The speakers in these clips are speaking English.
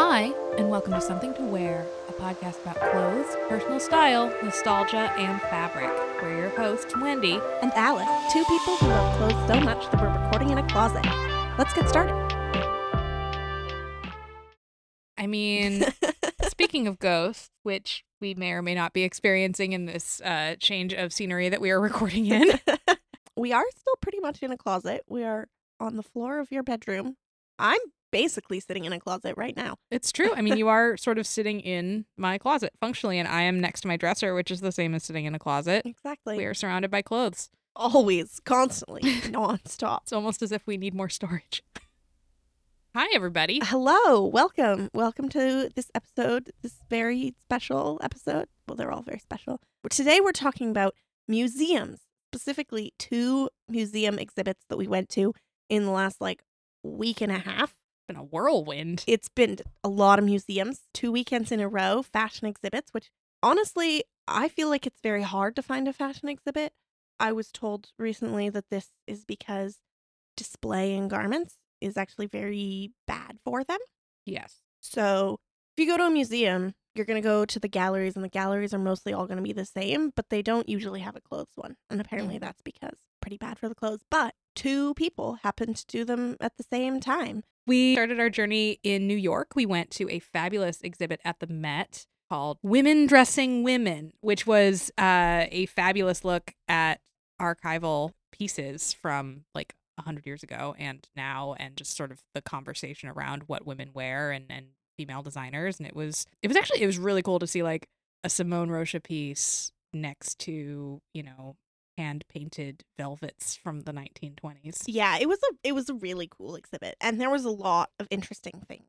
Hi, and welcome to Something to Wear, a podcast about clothes, personal style, nostalgia, and fabric. We're your hosts, Wendy. and Alice, two people who love clothes so much that we're recording in a closet. Let's get started. I mean, speaking of ghosts, which we may or may not be experiencing in this uh, change of scenery that we are recording in. we are still pretty much in a closet. We are on the floor of your bedroom. I'm basically sitting in a closet right now. it's true. I mean, you are sort of sitting in my closet functionally, and I am next to my dresser, which is the same as sitting in a closet. Exactly. We are surrounded by clothes. always, constantly, nonstop. It's almost as if we need more storage. Hi, everybody. Hello, welcome. Welcome to this episode, this very special episode. Well, they're all very special. Today we're talking about museums, specifically two museum exhibits that we went to in the last like week and a half. Been a whirlwind. It's been a lot of museums, two weekends in a row, fashion exhibits, which honestly, I feel like it's very hard to find a fashion exhibit. I was told recently that this is because displaying garments is actually very bad for them. Yes. So if you go to a museum, you're going to go to the galleries, and the galleries are mostly all going to be the same, but they don't usually have a clothes one. And apparently Mhm. that's because pretty bad for the clothes. But two people happened to do them at the same time. We started our journey in New York. We went to a fabulous exhibit at the Met called Women Dressing Women, which was uh, a fabulous look at archival pieces from like 100 years ago and now, and just sort of the conversation around what women wear and, and female designers. And it was, it was actually, it was really cool to see like a Simone Rocha piece next to, you know, hand painted velvets from the 1920s. Yeah, it was a it was a really cool exhibit, and there was a lot of interesting things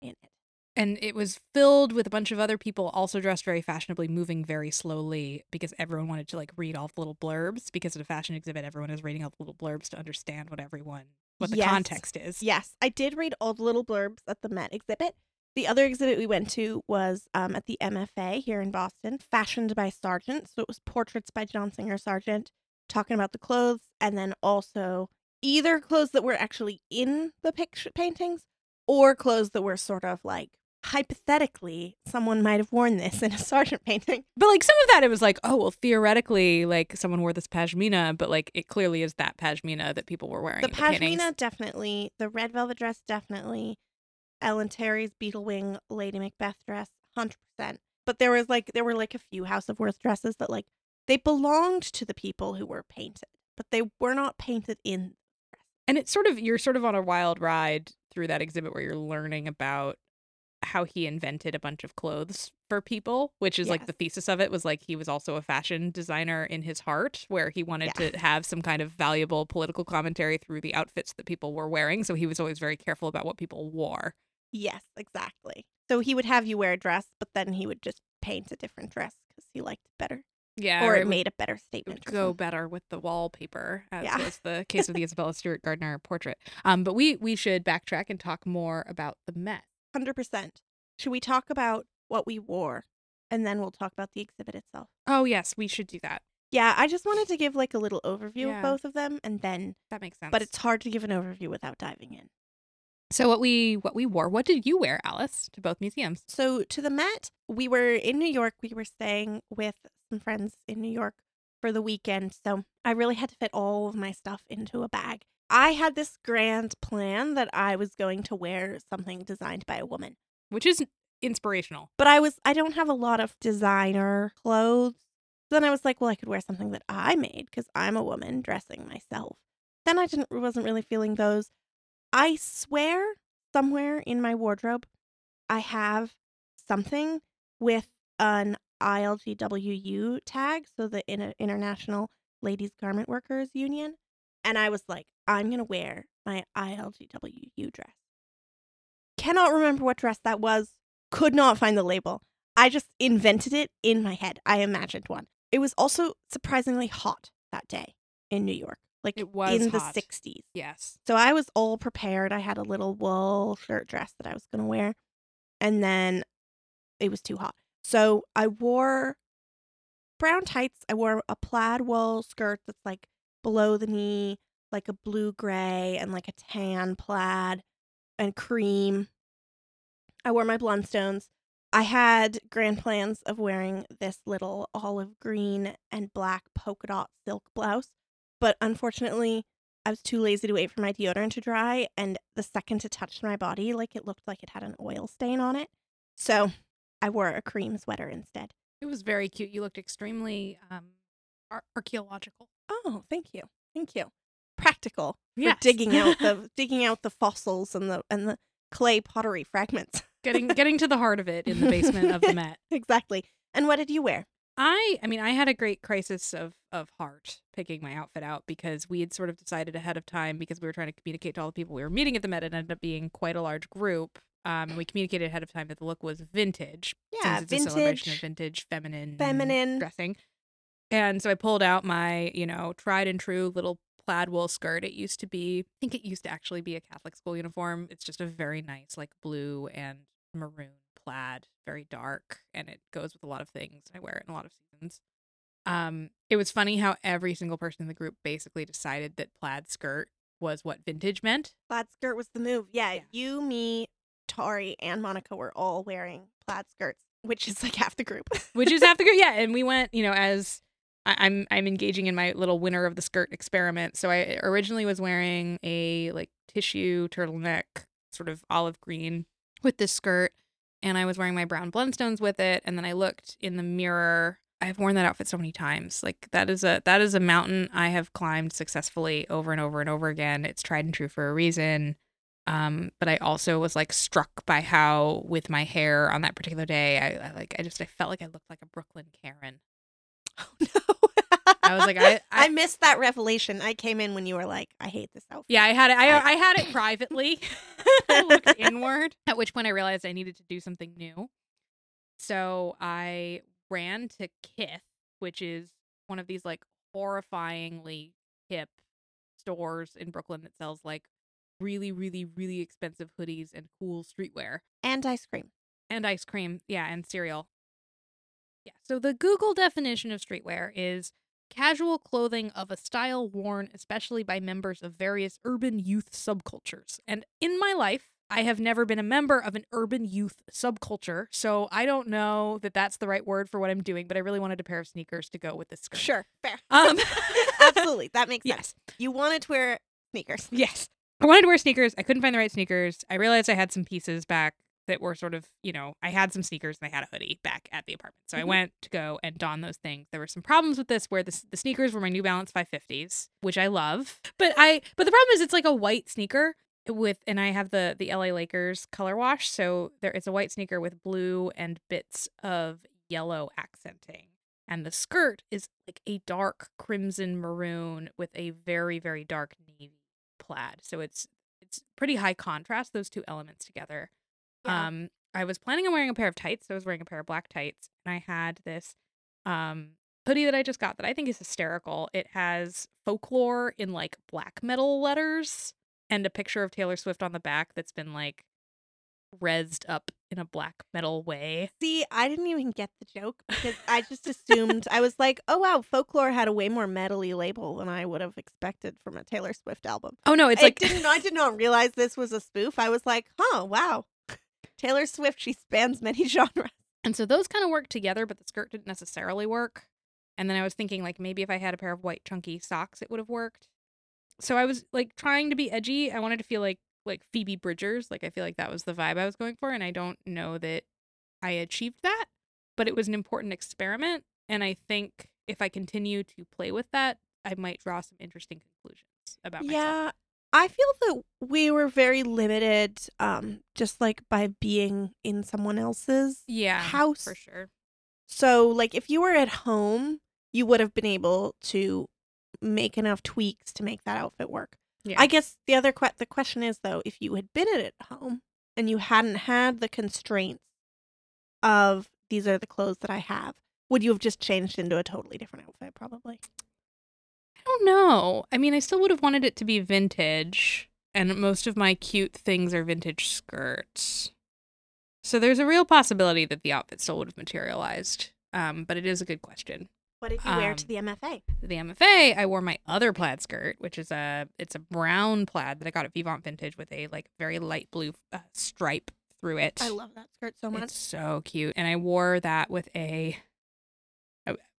in it. and it was filled with a bunch of other people also dressed very fashionably moving very slowly because everyone wanted to like read all the little blurbs because at a fashion exhibit everyone is reading all the little blurbs to understand what everyone what the Yes. context is Yes, I did read all the little blurbs at the Met exhibit. The other exhibit we went to was um, at the MFA here in Boston, fashioned by Sargent. So it was portraits by John Singer Sargent, talking about the clothes, and then also either clothes that were actually in the picture paintings or clothes that were sort of like hypothetically someone might have worn this in a Sargent painting. but like some of that it was like oh well theoretically like someone wore this pashmina but like it clearly is that pashmina that people were wearing The in paintings. definitely, the red velvet dress definitely, Ellen Terry's Beetlewing Lady Macbeth dress, hundred percent. But there was like there were like a few House of Worth dresses that like they belonged to the people who were painted, but they were not painted in. and it's sort of you're sort of on a wild ride through that exhibit where you're learning about how he invented a bunch of clothes for people which is like the thesis of it was like he was also a fashion designer in his heart where he wanted Yeah. to have some kind of valuable political commentary through the outfits that people were wearing so he was always very careful about what people wore Yes, exactly. So he would have you wear a dress, but then he would just paint a different dress because he liked it better, yeah or it would- made a better it statement. would go better with the wallpaper as Yeah. was the case of the isabella stewart gardner portrait um but we we should backtrack and talk more about the met Hundred percent. Should we talk about what we wore, and then we'll talk about the exhibit itself? oh yes we should do that Yeah, I just wanted to give like a little overview Yeah. of both of them, and then that makes sense but it's hard to give an overview without diving in. So what we what we wore? What did you wear, Alice, to both museums? So to the Met, we were in New York. We were staying with some friends in New York for the weekend. So I really had to fit all of my stuff into a bag. I had this grand plan that I was going to wear something designed by a woman. Which is inspirational. But I was I don't have a lot of designer clothes. Then I was like, well, I could wear something that I made because I'm a woman dressing myself. Then I didn't wasn't really feeling those. I swear somewhere in my wardrobe I have something with an ILGWU tag, so the Inter- International Ladies Garment Workers Union, and I was like, I'm going to wear my ILGWU dress. Cannot remember what dress that was. Could not find the label. I just invented it in my head. I imagined one. It was also surprisingly hot that day in New York, like It was in hot. the 60s. Yes. So I was all prepared. I had a little wool shirt dress that I was going to wear. And then it was too hot. So I wore brown tights. I wore a plaid wool skirt that's like below the knee, like a blue gray and like a tan plaid and cream. I wore my Blundstones. I had grand plans of wearing this little olive green and black polka dot silk blouse, but unfortunately, I was too lazy to wait for my deodorant to dry, and the second it touched my body, like it looked like it had an oil stain on it. So I wore a cream sweater instead. It was very cute. You looked extremely um, ar- archaeological. Oh, thank you, thank you. Practical for Yes. digging out the digging out the fossils and the and the clay pottery fragments. getting getting to the heart of it in the basement of the Met. exactly. And what did you wear? I I mean I had a great crisis of of heart picking my outfit out because we had sort of decided ahead of time because we were trying to communicate to all the people we were meeting at the Met. It ended up being quite a large group. Um, we communicated ahead of time that the look was vintage. Yeah, since it's a celebration of vintage, vintage feminine feminine. dressing. And so I pulled out my, you know, tried and true little plaid wool skirt. It used to be, I think it used to actually be a Catholic school uniform. It's just a very nice, like blue and maroon plaid, very dark, and it goes with a lot of things. I wear it in a lot of seasons. Um, it was funny how every single person in the group basically decided that plaid skirt was what vintage meant. Plaid skirt was the move. Yeah, Yeah. you, me, Tari, and Monica were all wearing plaid skirts, which is like half the group. which is half the group. Yeah, and we went, you know, as I, I'm I'm engaging in my little winner of the skirt experiment. So I originally was wearing a like tissue turtleneck, sort of olive green, with this skirt, and I was wearing my brown Blundstones with it. And then I looked in the mirror. I've worn that outfit so many times. Like that is a that is a mountain I have climbed successfully over and over and over again. It's tried and true for a reason. Um, but I also was like struck by how with my hair on that particular day, I, I like I just I felt like I looked like a Brooklyn Karen. oh no. I was like, I, I I missed that revelation. I came in when you were like, I hate this outfit. yeah, I had it. I, I- I had it privately. I looked inward. At which point I realized I needed to do something new. So I ran to Kith, which is one of these like horrifyingly hip stores in Brooklyn that sells like really, really, really expensive hoodies and cool streetwear. And ice cream. and ice cream. Yeah, and cereal. Yeah. So the Google definition of streetwear is casual clothing of a style worn especially by members of various urban youth subcultures. And in my life, I have never been a member of an urban youth subculture, so I don't know that that's the right word for what I'm doing, but I really wanted a pair of sneakers to go with this skirt. Sure, fair. Um Absolutely. That makes sense. Yes. You wanted to wear sneakers. Yes. I wanted to wear sneakers. I couldn't find the right sneakers. I realized I had some pieces back that were sort of, you know, I had some sneakers and I had a hoodie back at the apartment. So I Mhm. went to go and don those things. There were some problems with this where the, the sneakers were my New Balance 550s, which I love. But I but the problem is it's like a white sneaker with and I have the the LA Lakers color wash, so there it's a white sneaker with blue and bits of yellow accenting. And the skirt is like a dark crimson maroon with a very very dark navy plaid. So it's it's pretty high contrast those two elements together. Yeah. Um I was planning on wearing a pair of tights. So I was wearing a pair of black tights and I had this um hoodie that I just got that I think is hysterical. It has folklore in like black metal letters and a picture of Taylor Swift on the back that's been like rezzed up in a black metal way. See, I didn't even get the joke because I just assumed I was like, oh wow, folklore had a way more metally label than I would have expected from a Taylor Swift album. Oh no, it's I like didn't I did not realize this was a spoof. I was like, huh, wow. Taylor Swift, she spans many genres. And so those kind of work together, but the skirt didn't necessarily work. And then I was thinking like maybe if I had a pair of white chunky socks, it would have worked. So I was like trying to be edgy. I wanted to feel like like Phoebe Bridgers. Like I feel like that was the vibe I was going for, and I don't know that I achieved that. But it was an important experiment, and I think if I continue to play with that, I might draw some interesting conclusions about myself. I feel that we were very limited, um, just like by being in someone else's Yeah, house. for sure. So, like, if you were at home, you would have been able to make enough tweaks to make that outfit work. Yeah, I guess the other que- the question is though, if you had been at home and you hadn't had the constraints of these are the clothes that I have, would you have just changed into a totally different outfit? Probably. I don't know. I mean, I still would have wanted it to be vintage, and most of my cute things are vintage skirts. So there's a real possibility that the outfit still would have materialized. Um, but it is a good question. What did you wear to Um, the MFA? The MFA, I wore my other plaid skirt, which is a it's a brown plaid that I got at Vivant Vintage with a like very light blue uh, stripe through it. I love that skirt so much. It's so cute. And I wore that with a.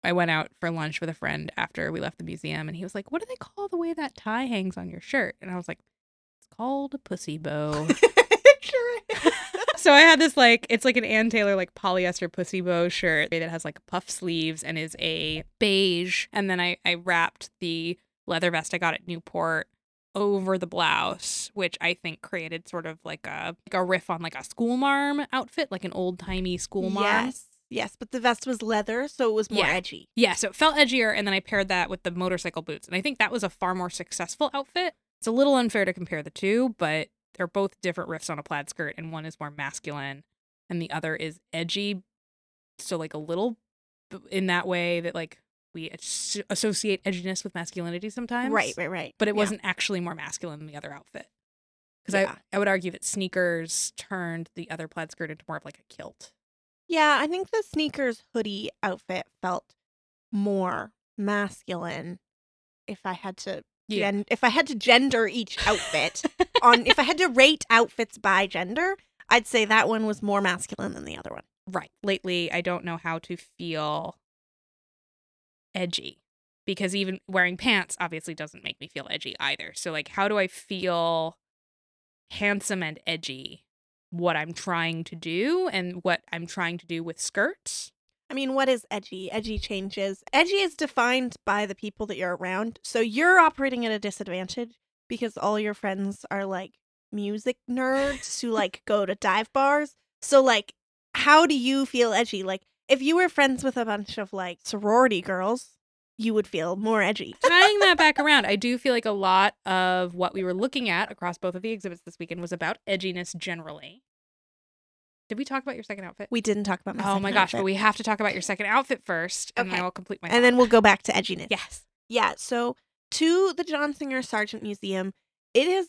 I- went out for lunch with a friend after we left the museum, and he was like, What do they call the way that tie hangs on your shirt? And I was like, It's called a pussy bow. sure so I had this like, it's like an Ann Taylor like polyester pussy bow shirt that has like puff sleeves and is a beige. And then I, I wrapped the leather vest I got at Newport over the blouse, which I think created sort of like a like a riff on like a school marm outfit, like an old timey school marm. Yes. Yes, but the vest was leather, so it was more Yeah. edgy. Yeah, so it felt edgier, and then I paired that with the motorcycle boots, and I think that was a far more successful outfit. It's a little unfair to compare the two, but they're both different riffs on a plaid skirt, and one is more masculine, and the other is edgy. So like a little in that way that like we associate edginess with masculinity sometimes, Right, right, right. But it Yeah. wasn't actually more masculine than the other outfit. Because Yeah. I, I would argue that sneakers turned the other plaid skirt into more of like a kilt. Yeah, I think the sneakers hoodie outfit felt more masculine if I had to Yeah. gen- if I had to gender each outfit on if I had to rate outfits by gender, I'd say that one was more masculine than the other one. right lately i don't know how to feel edgy because even wearing pants obviously doesn't make me feel edgy either so like how do i feel handsome and edgy what i'm trying to do and what i'm trying to do with skirts I mean, what is edgy? Edgy changes. Edgy is defined by the people that you're around. So you're operating at a disadvantage because all your friends are like music nerds who like go to dive bars. So like how do you feel edgy? Like if you were friends with a bunch of like sorority girls, you would feel more edgy. tying that back around i do feel like a lot of what we were looking at across both of the exhibits this weekend was about edginess generally did we talk about your second outfit We didn't talk about my oh my gosh but we have to talk about your second outfit first and then i'll complete my and then we'll go back to edginess. yes Yeah, so to the John Singer Sargent Museum, it is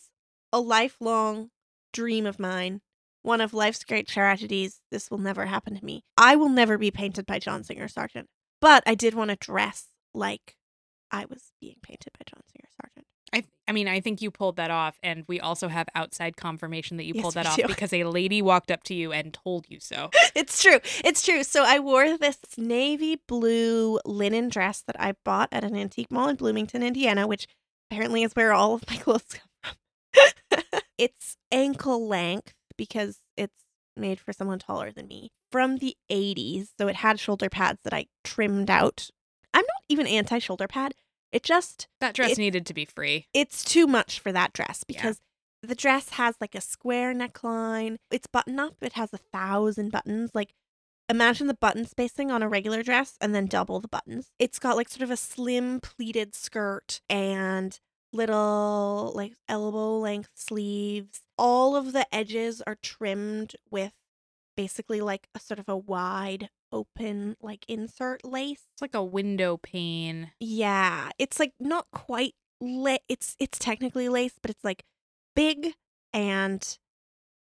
a lifelong dream of mine. One of life's great tragedies. This will never happen to me. I will never be painted by John Singer Sargent. But I did want to dress like I was being painted by John Singer Sargent. I I mean I think you pulled that off and we also have outside confirmation that you Yes, pulled that off do. because a lady walked up to you and told you so. It's true. It's true. So I wore this navy blue linen dress that I bought at an antique mall in Bloomington, Indiana, which apparently is where all of my clothes come from. it's ankle length because it's made for someone taller than me from the 80s. So it had shoulder pads that I trimmed out. I'm not even anti shoulder pad. It just That dress It's- needed to be free. it's too much for that dress Yeah. because the dress has like a square neckline. It's button up. It has a thousand buttons. Like imagine the button spacing on a regular dress and then double the buttons. It's got like sort of a slim pleated skirt and little like elbow length sleeves. All of the edges are trimmed with basically like a sort of a wide open like insert lace. It's like a window pane. Yeah, it's like not quite la- it's it's technically lace, but it's like big and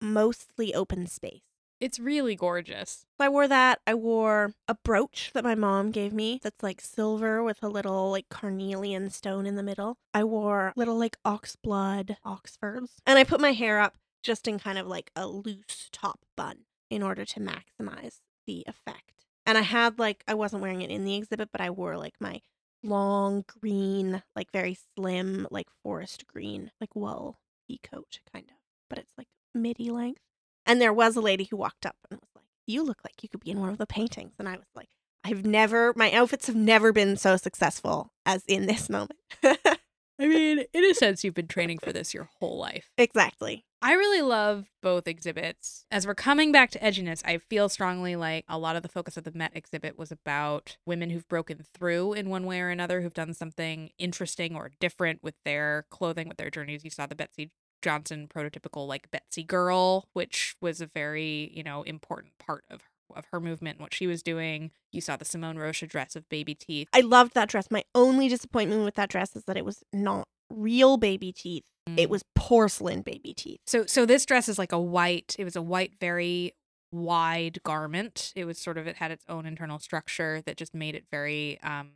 mostly open space. It's really gorgeous. So I wore that. I wore a brooch that my mom gave me that's like silver with a little like carnelian stone in the middle. I wore little like oxblood Oxfords. And I put my hair up just in kind of like a loose top bun in order to maximize the effect. And I had like I wasn't wearing it in the exhibit, but I wore like my long green, like very slim, like forest green, like wool pea coat kind of. But it's like midi length. And there was a lady who walked up and was like, You look like you could be in one of the paintings. And I was like, I've never, my outfits have never been so successful as in this moment. I mean, in a sense, you've been training for this your whole life. exactly. I really love both exhibits. As we're coming back to edginess, I feel strongly like a lot of the focus of the Met exhibit was about women who've broken through in one way or another, who've done something interesting or different with their clothing, with their journeys. You saw the Betsey Johnson prototypical like Betsey girl, which was a very, you know, important part of of her movement and what she was doing. You saw the Simone Rocha dress of baby teeth. I loved that dress. My only disappointment with that dress is that it was not real baby teeth, it Mm. was porcelain baby teeth. So so this dress is like a white. It was a white, very wide garment. It was sort of it had its own internal structure that just made it very um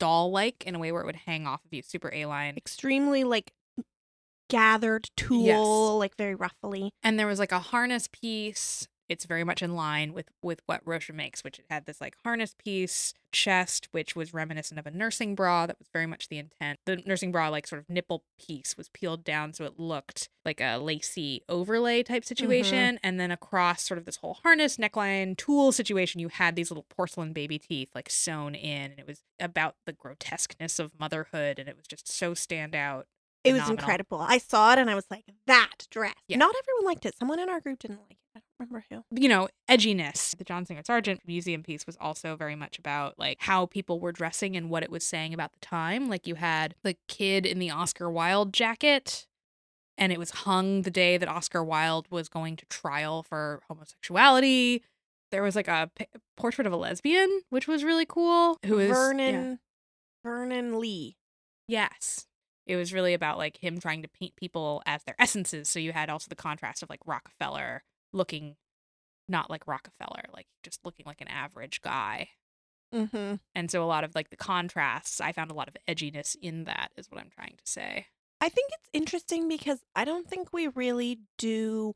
doll like in a way where it would hang off of you, super A line. Extremely like gathered tulle, like very ruffly. and there was like a harness piece. It's very much in line with with what Rocha makes, which it had this like harness piece chest, which was reminiscent of a nursing bra. That was very much the intent. The nursing bra, like sort of nipple piece, was peeled down so it looked like a lacy overlay type mm-hmm. situation. And then across sort of this whole harness neckline tulle situation, you had these little porcelain baby teeth like sewn in, and it was about the grotesqueness of motherhood, and it was just so standout. It was incredible. I saw it and I was like, that dress. Yeah. Not everyone liked it. Someone in our group didn't like it. Remember who. you know, edginess. The John Singer Sargent museum piece was also very much about like how people were dressing and what it was saying about the time. Like you had the kid in the Oscar Wilde jacket, and it was hung the day that Oscar Wilde was going to trial for homosexuality. There was like a p- portrait of a lesbian, which was really cool. Who is yeah. Vernon Vernon Lee. Yes. It was really about like him trying to paint people as their essences. So you had also the contrast of like Rockefeller looking not like Rockefeller, like just looking like an average guy. Mm-hmm. And so a lot of like the contrasts, I found a lot of edginess in that is what I'm trying to say. I think it's interesting because I don't think we really do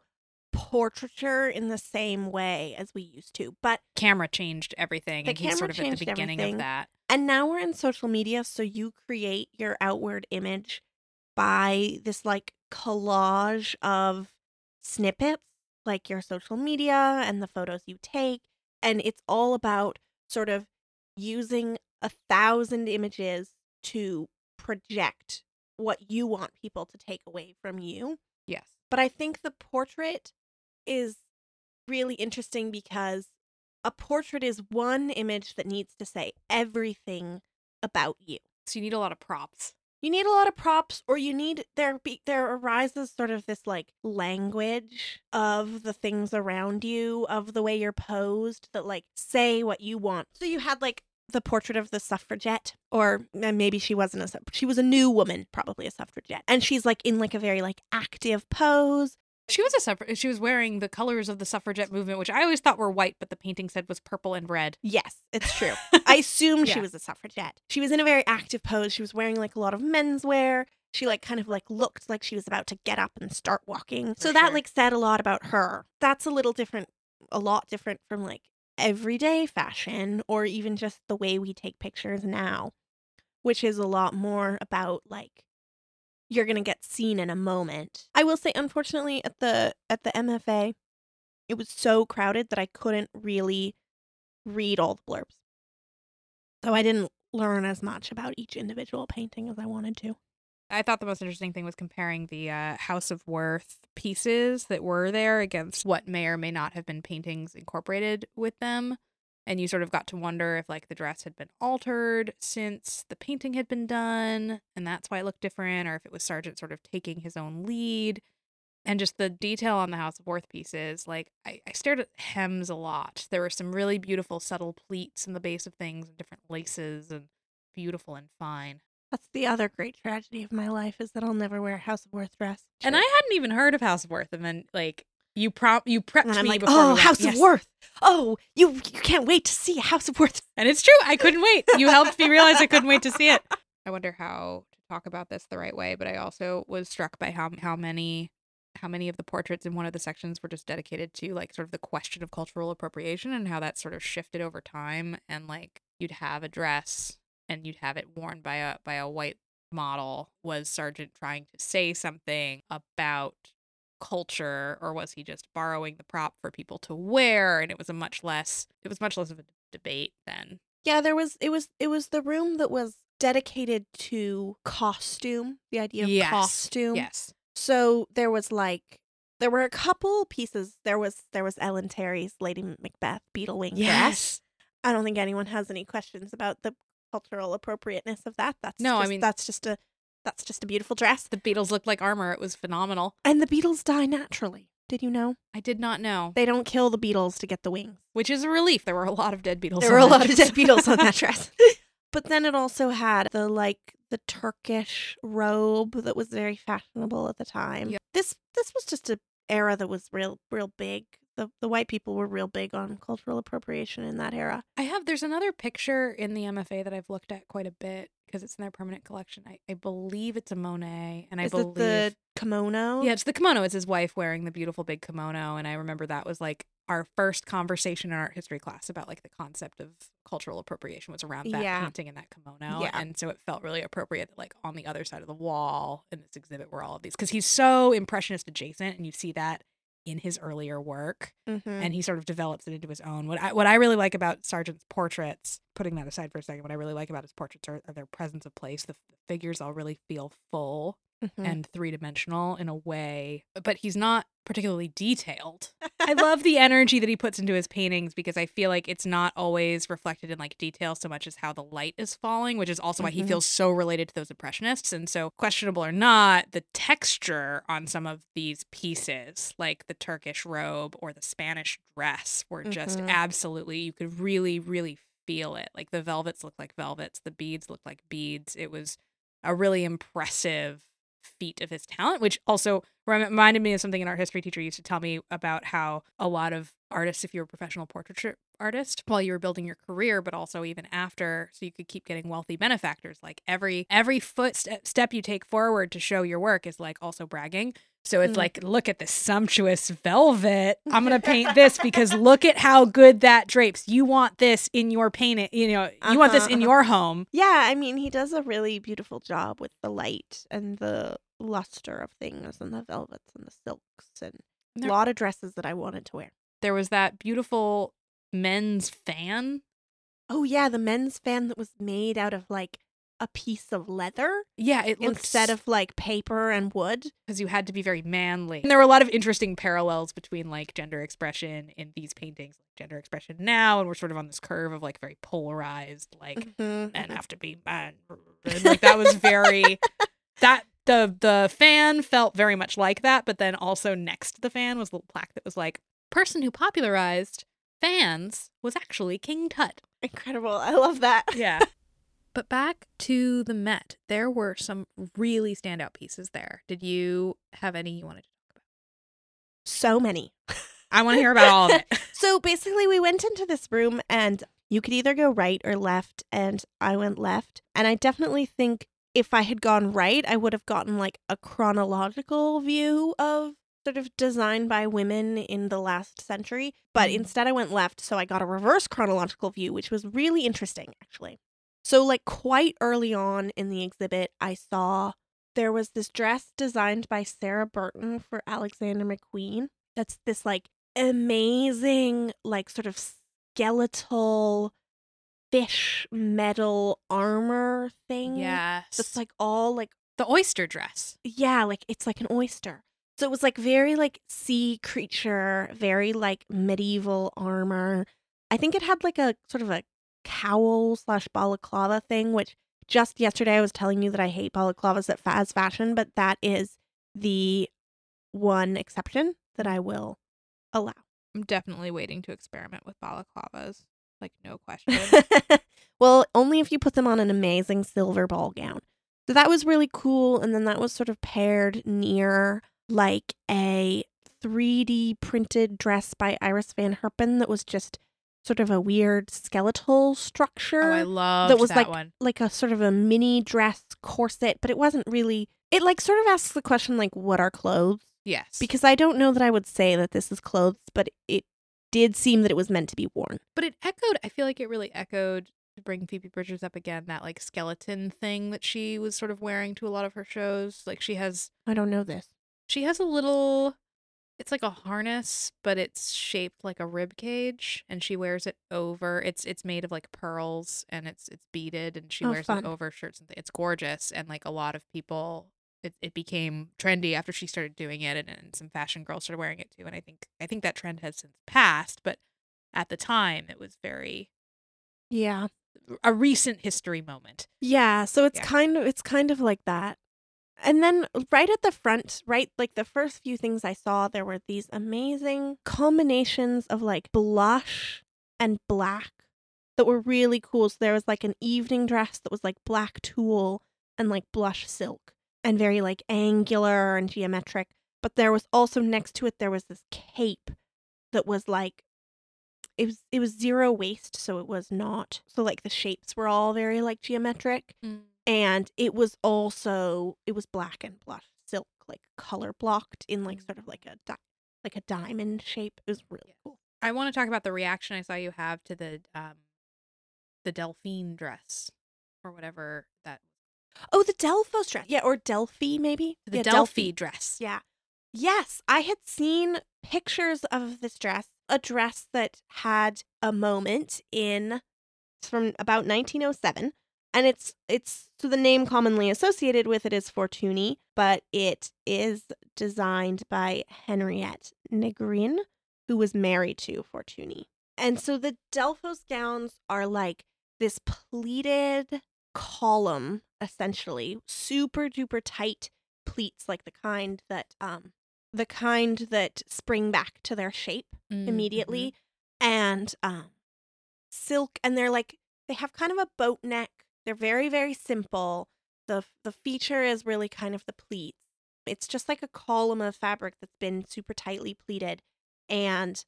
portraiture in the same way as we used to. But Camera changed everything The and he's camera sort of at the beginning everything. of that. and now we're in social media, so you create your outward image by this like collage of snippets, like your social media and the photos you take, and it's all about sort of using a thousand images to project what you want people to take away from you. Yes. But I think the portrait is really interesting because a portrait is one image that needs to say everything about you. So you need a lot of props. You need a lot of props or you need there be there arises sort of this like language of the things around you, of the way you're posed that like say what you want. So you had like the portrait of the suffragette or maybe she wasn't a she was a new woman probably a suffragette and she's like in like a very like active pose She was a suffragette. She was wearing the colors of the suffragette movement, which I always thought were white, but the painting said was purple and red. Yes, it's true. I assumed she was a suffragette. She was in a very active pose. She was wearing like a lot of menswear. She like kind of like looked like she was about to get up and start walking. For so that sure. like said a lot about her. That's a little different, a lot different from like everyday fashion or even just the way we take pictures now, which is a lot more about like you're going to get seen in a moment. I will say unfortunately at the at the MFA it was so crowded that I couldn't really read all the blurbs. So I didn't learn as much about each individual painting as I wanted to. I thought the most interesting thing was comparing the uh, House of Worth pieces that were there against what may or may not have been paintings incorporated with them. And you sort of got to wonder if like the dress had been altered since the painting had been done, and that's why it looked different, or if it was Sargent sort of taking his own lead. And just the detail on the House of Worth pieces, like I, I stared at hems a lot. There were some really beautiful subtle pleats in the base of things and different laces and beautiful and fine. That's the other great tragedy of my life is that I'll never wear a House of Worth dress. And I hadn't even heard of House of Worth, and then like you prompt you prepped and I'm me like, before. oh, went." House Yes. of Worth. Oh, you you can't wait to see House of Worth. and it's true. I couldn't wait. You helped me realize I couldn't wait to see it. I wonder how to talk about this the right way, but I also was struck by how how many how many of the portraits in one of the sections were just dedicated to like sort of the question of cultural appropriation and how that sort of shifted over time and like you'd have a dress and you'd have it worn by a by a white model was Sargent trying to say something about culture or was he just borrowing the prop for people to wear and it was a much less it was much less of a debate then Yeah, there was it was it was the room that was dedicated to costume, the idea of Yes. costume. yes So there was like there were a couple pieces. There was there was Ellen Terry's Lady Macbeth Beetlewing dress. Yes. I don't think anyone has any questions about the cultural appropriateness of that. That's No, I mean- that's just a that's just a beautiful dress. the beetles looked like armor it was phenomenal And the beetles die naturally. Did you know? i did not know They don't kill the beetles to get the wings. which is a relief there were a lot of dead beetles There were a lot of dead beetles on that dress. but then it also had the like the Turkish robe that was very fashionable at the time. Yep. This this was just a era that was real real big. The the white people were real big on cultural appropriation in that era. I have there's another picture in the MFA that I've looked at quite a bit because it's in their permanent collection. I, I believe it's a Monet, and I Is believe it the kimono? yeah, it's the kimono. It's his wife wearing the beautiful big kimono, and I remember that was like our first conversation in art history class about like the concept of cultural appropriation was around that Yeah. painting and that kimono, Yeah. and so it felt really appropriate that like on the other side of the wall in this exhibit were all of these because he's so impressionist adjacent, and you see that in his earlier work Mhm. and he sort of develops it into his own. What I what I really like about Sargent's portraits, putting that aside for a second, what I really like about his portraits are, are their presence of place. The, figures all really feel full Mhm. and three dimensional in a way, but he's not particularly detailed. I love the energy that he puts into his paintings because I feel like it's not always reflected in like detail so much as how the light is falling, which is also why he Mhm. feels so related to those impressionists. And so, questionable or not, the texture on some of these pieces, like the Turkish robe or the Spanish dress, were just Mhm. absolutely you could really, really feel it. Like the velvets looked like velvets, the beads looked like beads. It was a really impressive feat of his talent, which also reminded me of something an art history teacher used to tell me about how a lot of artists, if you were a professional portraiture artist, while you were building your career, but also even after, so you could keep getting wealthy benefactors. Like every every footstep step you take forward to show your work is like also bragging. So it's Mm. like, look at this sumptuous velvet. I'm gonna paint this because look at how good that drapes. You want this in your painting. You know, you want this Uh-huh, in uh-huh. your home. Yeah, I mean, he does a really beautiful job with the light and the luster of things and the velvets and the silks and a lot of dresses that I wanted to wear. There was that beautiful men's fan. Oh yeah, the men's fan that was made out of like a piece of leather Yeah, it instead of like paper and wood. because you had to be very manly. And there were a lot of interesting parallels between like gender expression in these paintings, like gender expression now, and we're sort of on this curve of like very polarized, like Mhm, men mhm. have to be men. And like that was very that the the fan felt very much like that, but then also next to the fan was a little plaque that was like person who popularized fans was actually King Tut. Incredible. I love that. Yeah. But back to the Met, there were some really standout pieces there. Did you have any you wanted to talk about? So many. I want to hear about all of it. So basically, we went into this room and you could either go right or left, and I went left. And I definitely think if I had gone right, I would have gotten like a chronological view of sort of design by women in the last century. But Mm. instead, I went left, so I got a reverse chronological view, which was really interesting, actually. So, like, quite early on in the exhibit, I saw there was this dress designed by Sarah Burton for Alexander McQueen. That's this like amazing, like sort of skeletal fish metal armor thing. yes. That's like all like the oyster dress. yeah, like it's like an oyster. So it was like very like sea creature, very like medieval armor. I think it had like a sort of a cowl slash balaclava thing, which just yesterday I was telling you that I hate balaclavas at fast fashion, but that is the one exception that I will allow. I'm definitely waiting to experiment with balaclavas. Like no question. well, only if you put them on an amazing silver ball gown. So that was really cool. And then that was sort of paired near like a 3D printed dress by Iris Van Herpen that was just sort of a weird skeletal structure. oh, I love that was that was like- one. like a sort of a mini dress corset, but it wasn't really. It like sort of asks the question like, what are clothes? Yes. Because I don't know that I would say that this is clothes, but it did seem that it was meant to be worn. but it echoed i feel like it really echoed to bring phoebe bridgers up again that like skeleton thing that she was sort of wearing to a lot of her shows like she has I don't know this. she has a little it's like a harness but it's shaped like a rib cage and she wears it over it's it's made of like pearls and it's it's beaded and she Oh, wears fun. it over shirts and th- it's gorgeous and like a lot of people it, it became trendy after she started doing it and, and some fashion girls started wearing it too and i think i think that trend has since passed but at the time it was very Yeah. a recent history moment Yeah, so it's Yeah. kind of it's kind of like that. And then right at the front, right, like the first few things I saw, there were these amazing combinations of like blush and black that were really cool. So there was like an evening dress that was like black tulle and like blush silk and very like angular and geometric. But there was also next to it there was this cape that was like it was it was zero waist, so it was not so like the shapes were all very like geometric mm. And it was also it was black and blush silk, like color blocked in like sort of like a di- like a diamond shape. It was really cool. I want to talk about the reaction I saw you have to the um the Delphine dress or whatever that Oh, the Delphos dress, yeah, or Delphi maybe. the yeah, Delphi dress. Yeah. Yes, I had seen pictures of this dress, a dress that had a moment in from about 1907 and it's it's so the name commonly associated with it is Fortuny, but it is designed by Henriette Negrin, who was married to Fortuny. And so the Delphos gowns are like this pleated column essentially, super duper tight pleats like the kind that um the kind that spring back to their shape Mm, immediately and um silk and they're like they have kind of a boat neck they're very very simple. The the feature is really kind of the pleats. It's just like a column of fabric that's been super tightly pleated and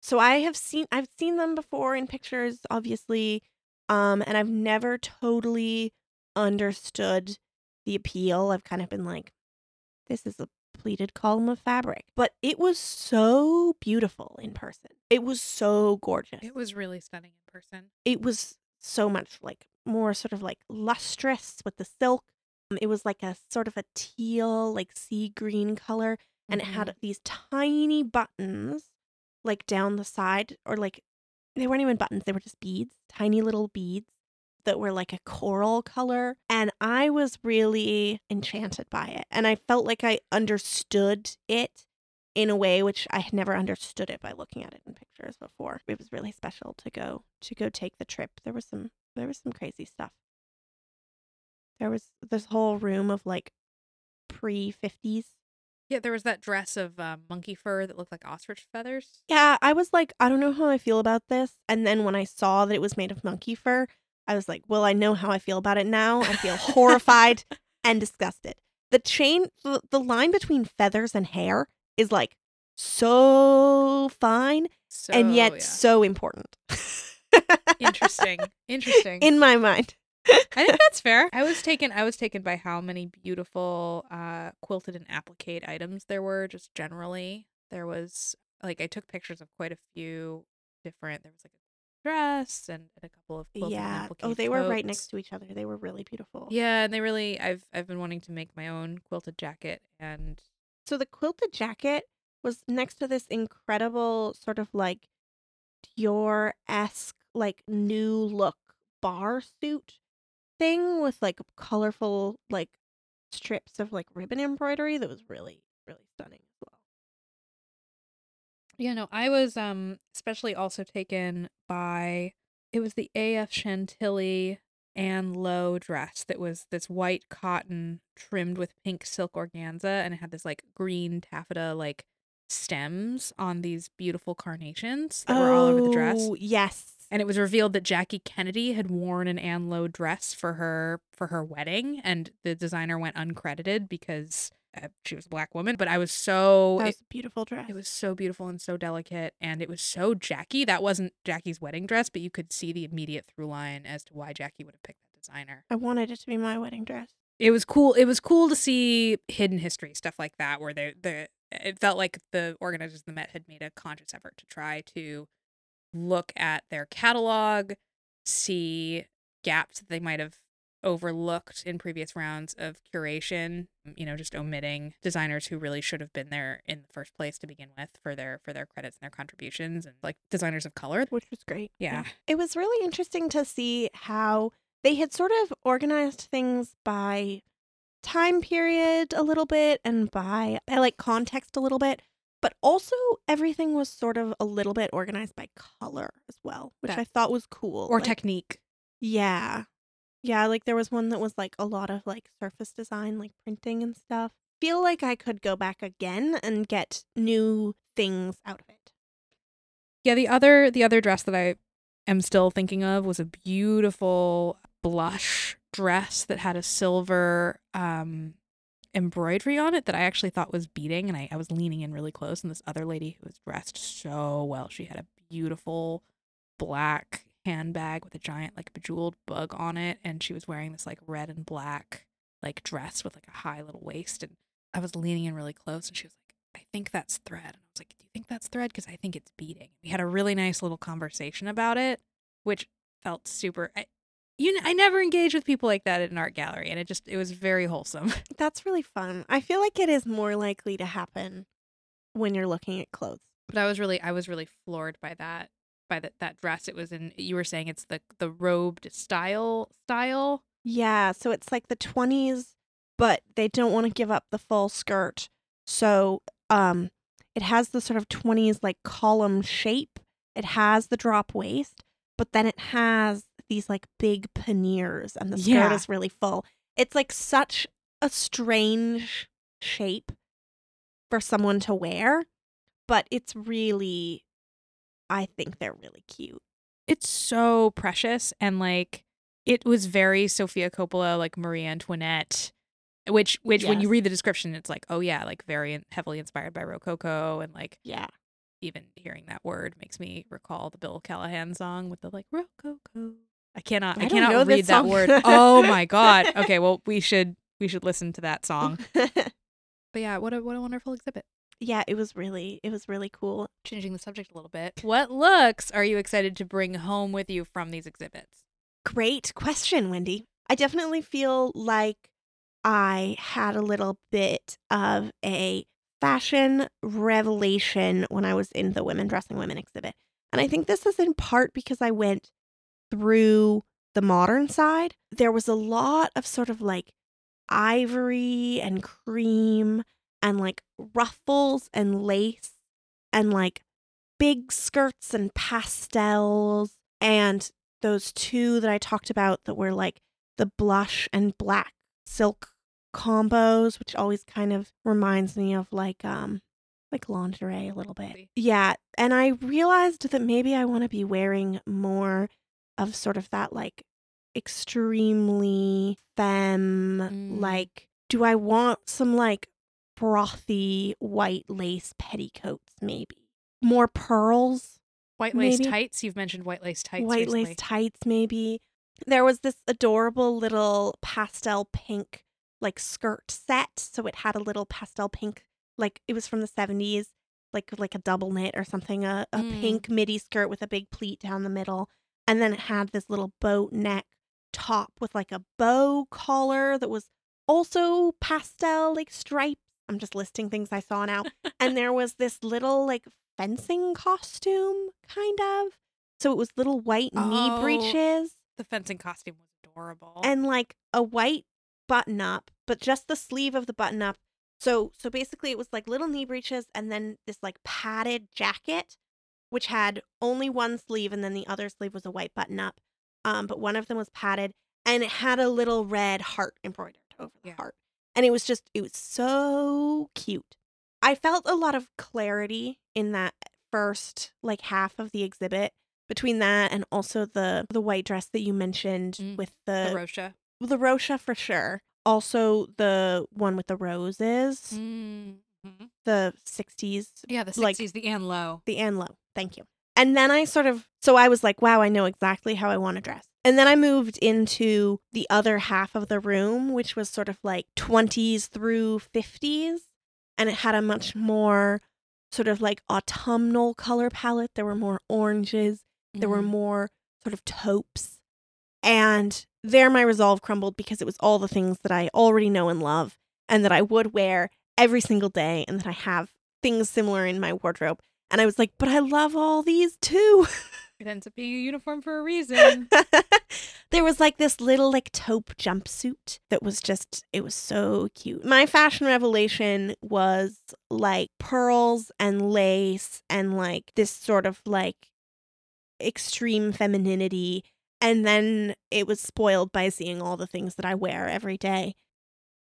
so i have seen i've seen them before in pictures obviously um and i've never totally understood the appeal. I've kind of been like this is a pleated column of fabric. But it was so beautiful in person. It was so gorgeous. It was really stunning in person. it was so much like more sort of like lustrous with the silk. Um, it was like a sort of a teal like sea green color and it had these tiny buttons like down the side or like they weren't even buttons they were just beads tiny little beads that were like a coral color and i was really enchanted by it and i felt like i understood it in a way which i had never understood it by looking at it in pictures before. It was really special to go to go take the trip. There was some there was some crazy stuff there was this whole room of like pre 50s Yeah, there was that dress of um, monkey fur that looked like ostrich feathers. Yeah, I was like, I don't know how I feel about this. And then when I saw that it was made of monkey fur, I was like, well, I know how I feel about it now. I feel horrified and disgusted. The chain, the, the line between feathers and hair is like so fine So, and yet yeah. so important. interesting. Interesting. In my mind. I think that's fair. I was taken I was taken by how many beautiful uh quilted and applique items there were just generally. There was like I took pictures of quite a few different there was like a dress and, and a couple of quilted yeah. applique Oh, they were right next to each other. They were really beautiful. Yeah, and they really I've I've been wanting to make my own quilted jacket and So the quilted jacket was next to this incredible sort of like Dior esque, like new look bar suit thing with like colorful like strips of like ribbon embroidery that was really, really stunning as well. Yeah, no, I was um especially also taken by it was the AF Chantilly Ann Lowe dress that was this white cotton trimmed with pink silk organza and it had this like green taffeta like stems on these beautiful carnations that were all over the dress. Oh, Yes. And it was revealed that Jackie Kennedy had worn an Ann Lowe dress for her for her wedding, and the designer went uncredited because uh, she was a black woman. But I was so That it- was a beautiful dress. it was so beautiful and so delicate, and it was so Jackie. That wasn't Jackie's wedding dress, but you could see the immediate through line as to why Jackie would have picked that designer. I wanted it to be my wedding dress. It was cool. It was cool to see hidden history stuff like that, where they the it felt like the organizers of the Met had made a conscious effort to try to look at their catalog, see gaps that they might have overlooked in previous rounds of curation you know just omitting designers who really should have been there in the first place to begin with for their for their credits and their contributions and like designers of color which was great. Yeah. It was really interesting to see how they had sort of organized things by time period a little bit and by, by like context a little bit, but also everything was sort of a little bit organized by color as well, which I thought was cool. or Like, technique Yeah. Yeah, like there was one that was like a lot of like surface design, like printing and stuff. Feel like I could go back again and get new things out of it. Yeah, the other the other dress that I am still thinking of was a beautiful blush dress that had a silver um embroidery on it that I actually thought was beading and I, I was leaning in really close and this other lady who was dressed so well. She had a beautiful black handbag with a giant like bejeweled bug on it and she was wearing this like red and black like dress with like a high little waist and I was leaning in really close and she was like I think that's thread and I was like do you think that's thread because I think it's beading. We had a really nice little conversation about it which felt super I, you know, I never engage with people like that at an art gallery and it just it was very wholesome. That's really fun. I feel like it is more likely to happen when you're looking at clothes. But I was really I was really floored by that by that that dress it was in you were saying it's the the robe de style style Yeah, so it's like the 20s, but they don't want to give up the full skirt. So, um it has the sort of 20s like column shape. It has the drop waist, but then it has these like big panniers and the skirt Yeah. is really full. It's like such a strange shape for someone to wear, but it's really I think they're really cute. it's so precious and like it was very Sofia Coppola like Marie Antoinette which which when you read the description it's like oh yeah like very heavily inspired by Rococo and like Yeah. even hearing that word makes me recall the Bill Callahan song with the like Rococo. I cannot I, I cannot read that word. Oh my god. Okay, well we should we should listen to that song. But yeah, what a what a wonderful exhibit. yeah, it was really it was really cool. Changing the subject a little bit. What looks are you excited to bring home with you from these exhibits? Great question, Wendy. I definitely feel like I had a little bit of a fashion revelation when I was in the Women Dressing Women exhibit. And I think this is in part because I went through the modern side. There was a lot of sort of like ivory and cream and like ruffles and lace and like big skirts and pastels and those two that I talked about that were like the blush and black silk combos, which always kind of reminds me of like um like lingerie a little bit. Yeah, and I realized that maybe I want to be wearing more of sort of that like extremely femme Mm. like do I want some like frothy white lace petticoats maybe? More pearls? White lace Maybe. tights. You've mentioned white lace tights. white recently. lace tights maybe there was this adorable little pastel pink like skirt set so it had a little pastel pink like it was from the 70s like like a double knit or something a, a Mm. pink midi skirt with a big pleat down the middle and then it had this little boat neck top with like a bow collar that was also pastel like stripes i'm just listing things i saw now and there was this little like fencing costume kind of so it was little white knee Oh. breeches The fencing costume was adorable. and like a white button up, but just the sleeve of the button up. So so basically it was like little knee breeches and then this like padded jacket which had only one sleeve and then the other sleeve was a white button up. Um but one of them was padded and it had a little red heart embroidered over the Yeah. heart. And it was just it was so cute. I felt a lot of clarity in that first like half of the exhibit between that and also the the white dress that you mentioned Mm, with the the Rocha. the Rocha for sure. Also the one with the roses, Mm-hmm. the 60s, Yeah, the Like- 60s, the Ann Lowe. the Ann Lowe. Thank you. And then I sort of so I was like, wow, I know exactly how I want to dress. And then I moved into the other half of the room, which was sort of like 20s through 50s, and it had a much more sort of like autumnal color palette. There were more oranges, there were Mhm. more sort of taupes. And there my resolve crumbled because it was all the things that I already know and love and that I would wear every single day and that I have things similar in my wardrobe. And I was like, but I love all these too. It ends up being a uniform for a reason. there was like this little like taupe jumpsuit that was just it was so cute. My fashion revelation was like pearls and lace and like this sort of like extreme femininity and then it was spoiled by seeing all the things that I wear every day.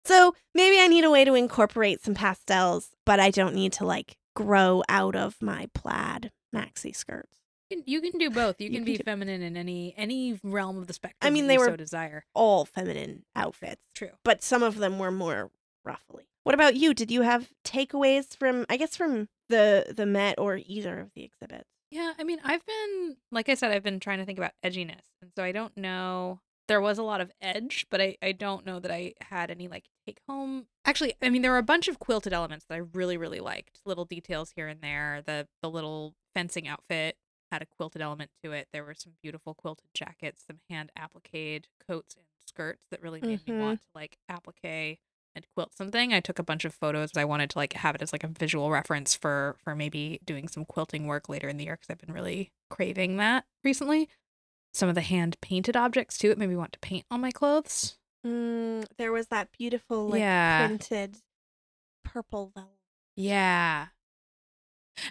So maybe I need a way to incorporate some pastels, but I don't need to like grow out of my plaid maxi skirts. You can- you can do both. You You can can be do- feminine in any any realm of the spectrum. I mean, they were- so desire. All feminine outfits. True. but some of them were more ruffly. What about you? Did you have takeaways from I guess from the the Met or either of the exhibits? Yeah, I mean, I've been like I said, I've been trying to think about edginess, and so I don't know. There was a lot of edge, but I I don't know that I had any like take home. Actually, I mean, there were a bunch of quilted elements that I really really liked. Little details here and there. The the little fencing outfit had a quilted element to it. There were some beautiful quilted jackets, some hand appliqued coats and skirts that really made Mhm. me want to like applique and quilt something. I took a bunch of photos. but I wanted to like have it as like a visual reference for for maybe doing some quilting work later in the year because I've been really craving that recently. Some of the hand painted objects too. It made me want to paint on my clothes. Mm, there was that beautiful like Yeah. printed purple velvet. Yeah.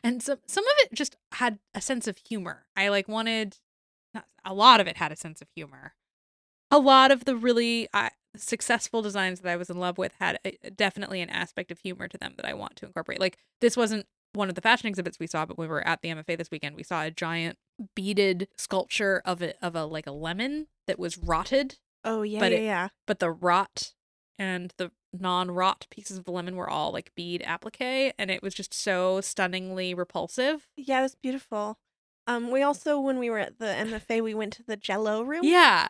And some some of it just had a sense of humor. I like wanted not, a lot of it had a sense of humor. A lot of the really uh, successful designs that I was in love with had a, definitely an aspect of humor to them that I want to incorporate. Like this wasn't one of the fashion exhibits we saw, but we were at the MFA this weekend, we saw a giant beaded sculpture of a of a like a lemon that was rotted Oh yeah, But yeah, it- yeah. but the rot and the non-rot pieces of the lemon were all like bead applique and it was just so stunningly repulsive Yeah, it was beautiful. Um, we also when we were at the MFA, we went to the Jello room. yeah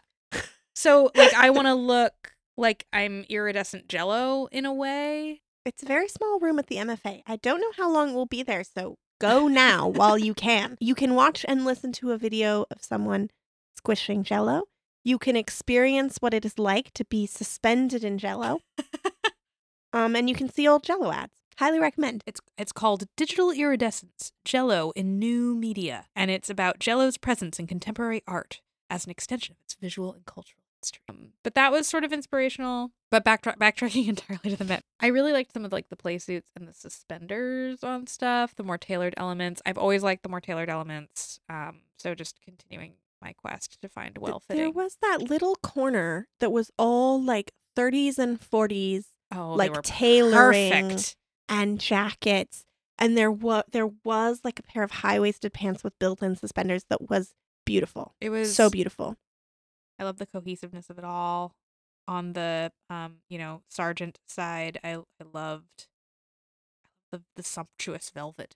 so like i want to look like i'm iridescent jello in a way It's a very small room at the MFA. I don't know how long we'll be there, so go now while you can. You can watch and listen to a video of someone squishing jello. You can experience what it is like to be suspended in jello. um, and you can see old jello ads. Highly recommend. it's it's called digital iridescence jello in new media and it's about jello's presence in contemporary art as an extension of its visual and cultural history Um, but that was sort of inspirational but backtra- backtracking entirely to the met. I really liked some of like the play suits and the suspenders on stuff the more tailored elements. I've always liked the more tailored elements um so just continuing my quest to find well There was that little corner that was all like 30s and 40s oh like tailoring perfect. and jackets and there was there was like a pair of high-waisted pants with built-in suspenders that was beautiful it was so beautiful I love the cohesiveness of it all. On the um, you know, Sargent side, I I loved the the sumptuous velvet.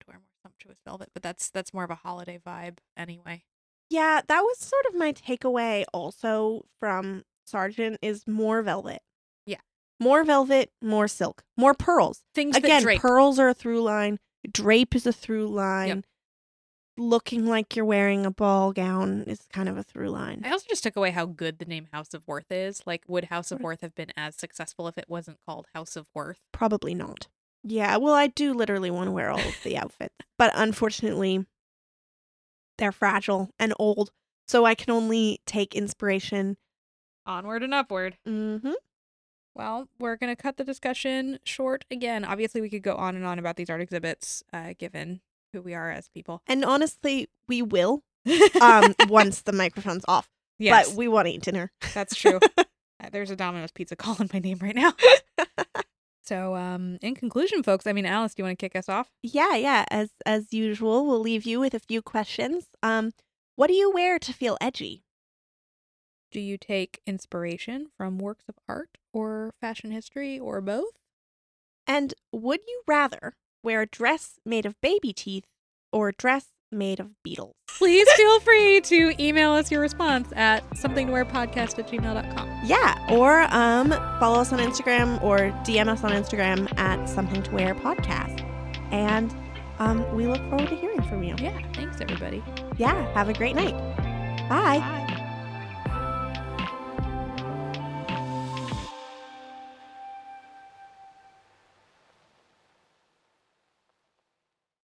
To wear more sumptuous velvet, but that's that's more of a holiday vibe anyway. yeah that was sort of my takeaway also from Sargent is more velvet Yeah. more velvet more silk more pearls Things again pearls are a through line drape is a through line looking like you're wearing a ball gown is kind of a through line I also just took away how good the name House of Worth is. Like, would House of Worth have been as successful if it wasn't called House of Worth? Probably not. Yeah, well, I do literally want to wear all of the outfits, but unfortunately, they're fragile and old, so I can only take inspiration. Onward and upward. Mm-hmm. Well, we're gonna cut the discussion short again. Obviously, we could go on and on about these art exhibits, uh, given who we are as people. And honestly, we will um once the microphone's off. yes, But we want to eat dinner. That's true. Uh, There's a Domino's pizza calling my name right now. so, um, in conclusion, folks, I mean, Alice, do you want to kick us off? yeah, yeah. As as usual, we'll leave you with a few questions. Um, what do you wear to feel edgy? Do you take inspiration from works of art or fashion history or both? And would you rather wear a dress made of baby teeth or a dress made of beetles? Please feel free to email us your response at somethingtowearpodcast at gmail.com. Yeah, or um, follow us on Instagram or DM us on Instagram at Something to Wear Podcast. And um, we look forward to hearing from you. Yeah, thanks, everybody. Yeah, have a great night. Bye. Bye.